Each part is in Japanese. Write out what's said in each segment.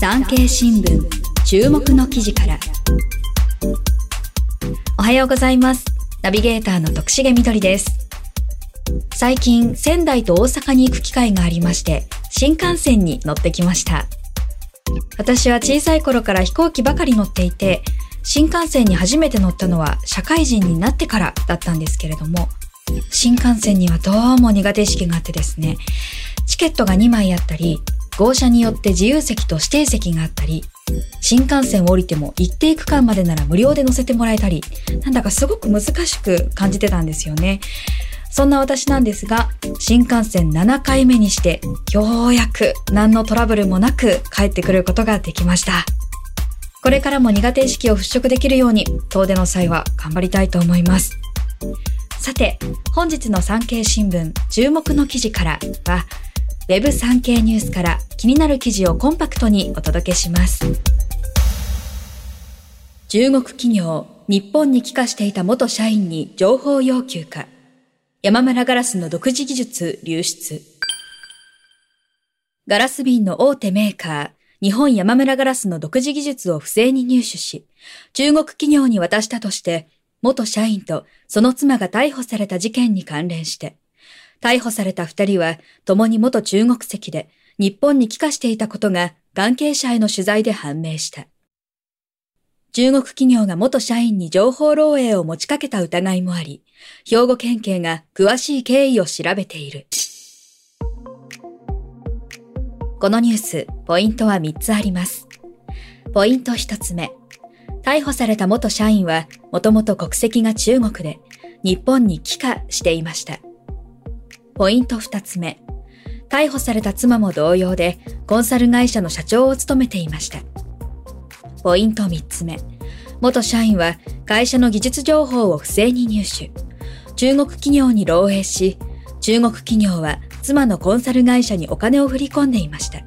産経新聞注目の記事から。おはようございます。ナビゲーターの徳重みどりです。最近仙台と大阪に行く機会がありまして新幹線に乗ってきました。私は小さい頃から飛行機ばかり乗っていて新幹線に初めて乗ったのは社会人になってからだったんですけれども新幹線にはどうも苦手意識があってですねチケットが2枚あったり号車によって自由席と指定席があったり、新幹線を降りても一定区間までなら無料で乗せてもらえたり、なんだかすごく難しく感じてたんですよね。そんな私なんですが、新幹線7回目にして、ようやく何のトラブルもなく帰ってくることができました。これからも苦手意識を払拭できるように、遠出の際は頑張りたいと思います。さて、本日の産経新聞注目の記事からは、ウェブ産経ニュースから気になる記事をコンパクトにお届けします。中国企業、日本に帰化していた元社員に情報要求か。山村ガラスの独自技術流出。ガラス瓶の大手メーカー、日本山村ガラスの独自技術を不正に入手し、中国企業に渡したとして、元社員とその妻が逮捕された事件に関連して、逮捕された二人は、共に元中国籍で、日本に帰化していたことが関係者への取材で判明した。中国企業が元社員に情報漏洩を持ちかけた疑いもあり、兵庫県警が詳しい経緯を調べている。このニュース、ポイントは3つあります。ポイント1つ目。逮捕された元社員は、もともと国籍が中国で、日本に帰化していました。ポイント二つ目。逮捕された妻も同様で、コンサル会社の社長を務めていました。ポイント三つ目。元社員は会社の技術情報を不正に入手。中国企業に漏洩し、中国企業は妻のコンサル会社にお金を振り込んでいました。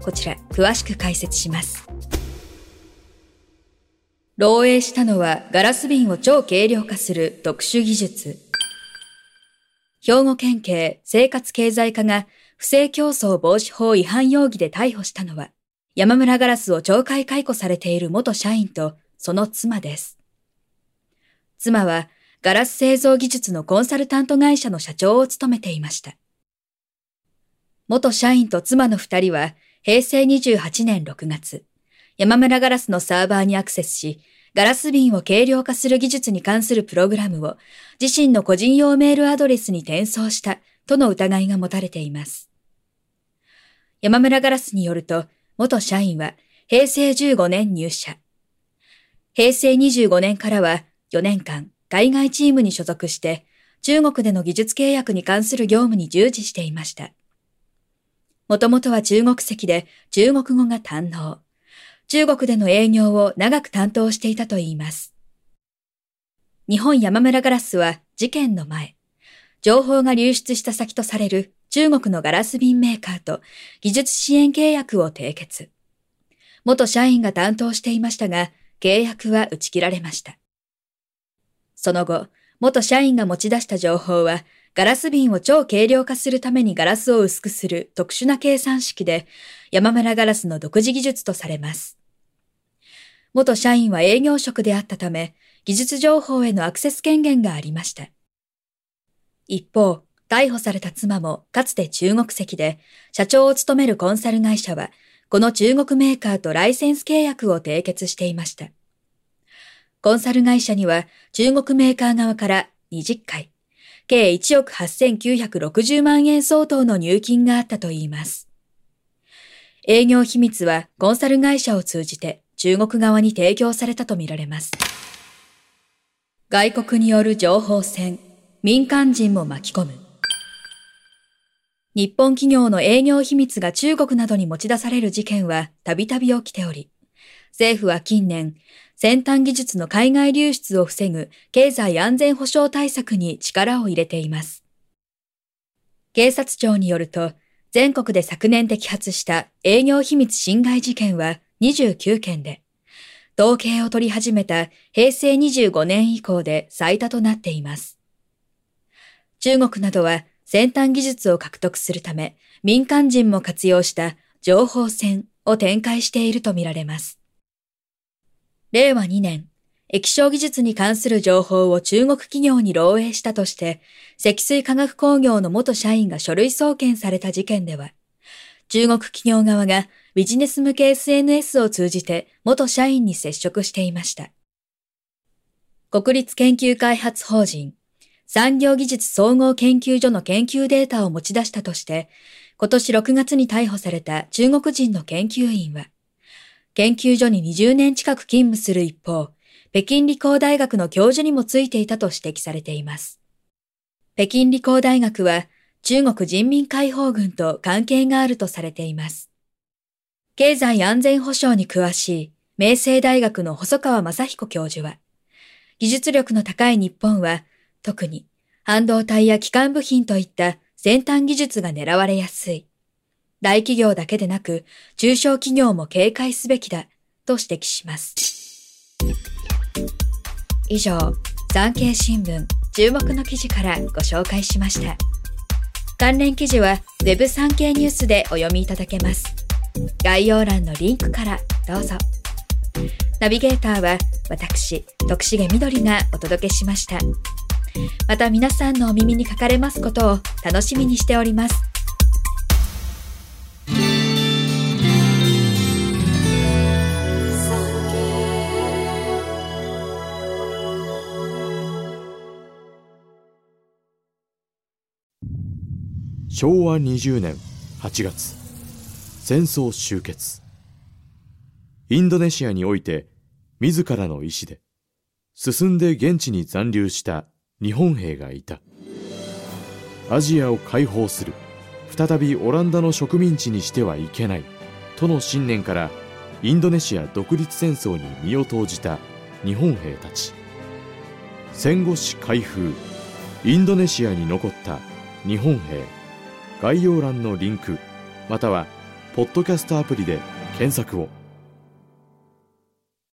こちら、詳しく解説します。漏洩したのはガラス瓶を超軽量化する特殊技術。兵庫県警生活経済課が不正競争防止法違反容疑で逮捕したのは、山村ガラスを懲戒解雇されている元社員とその妻です。妻はガラス製造技術のコンサルタント会社の社長を務めていました。元社員と妻の二人は平成28年6月、山村ガラスのサーバーにアクセスし、ガラス瓶を軽量化する技術に関するプログラムを自身の個人用メールアドレスに転送したとの疑いが持たれています。山村ガラスによると、元社員は平成15年入社。平成25年からは4年間海外チームに所属して中国での技術契約に関する業務に従事していました。もともとは中国籍で中国語が堪能。中国での営業を長く担当していたといいます。日本山村ガラスは事件の前、情報が流出した先とされる中国のガラス瓶メーカーと技術支援契約を締結。元社員が担当していましたが、契約は打ち切られました。その後、元社員が持ち出した情報は、ガラス瓶を超軽量化するためにガラスを薄くする特殊な計算式で、山村ガラスの独自技術とされます。元社員は営業職であったため、技術情報へのアクセス権限がありました。一方、逮捕された妻もかつて中国籍で、社長を務めるコンサル会社は、この中国メーカーとライセンス契約を締結していました。コンサル会社には中国メーカー側から20回、計1億8960万円相当の入金があったといいます。営業秘密はコンサル会社を通じて中国側に提供されたとみられます。外国による情報戦、民間人も巻き込む。日本企業の営業秘密が中国などに持ち出される事件はたびたび起きており、政府は近年、先端技術の海外流出を防ぐ経済安全保障対策に力を入れています。警察庁によると、全国で昨年摘発した営業秘密侵害事件は29件で、統計を取り始めた平成25年以降で最多となっています。中国などは先端技術を獲得するため民間人も活用した情報戦、を展開しているとみられます。令和2年、液晶技術に関する情報を中国企業に漏洩したとして、積水化学工業の元社員が書類送検された事件では、中国企業側がビジネス向け SNS を通じて元社員に接触していました。国立研究開発法人産業技術総合研究所の研究データを持ち出したとして、今年6月に逮捕された中国人の研究員は、研究所に20年近く勤務する一方、北京理工大学の教授にもついていたと指摘されています。北京理工大学は中国人民解放軍と関係があるとされています。経済安全保障に詳しい明星大学の細川正彦教授は、技術力の高い日本は特に半導体や基幹部品といった先端技術が狙われやすい。大企業だけでなく中小企業も警戒すべきだと指摘します。以上、産経新聞注目の記事からご紹介しました。関連記事は Web 産経ニュースでお読みいただけます。概要欄のリンクからどうぞ。ナビゲーターは私、徳重みどりがお届けしました。また皆さんのお耳にかかれますことを楽しみにしております。昭和20年8月戦争終結。インドネシアにおいて自らの意志で進んで現地に残留した日本兵がいた。アジアを解放する再びオランダの植民地にしてはいけないとの信念からインドネシア独立戦争に身を投じた日本兵たち。戦後史開封インドネシアに残った日本兵。概要欄のリンクまたはポッドキャストアプリで検索を。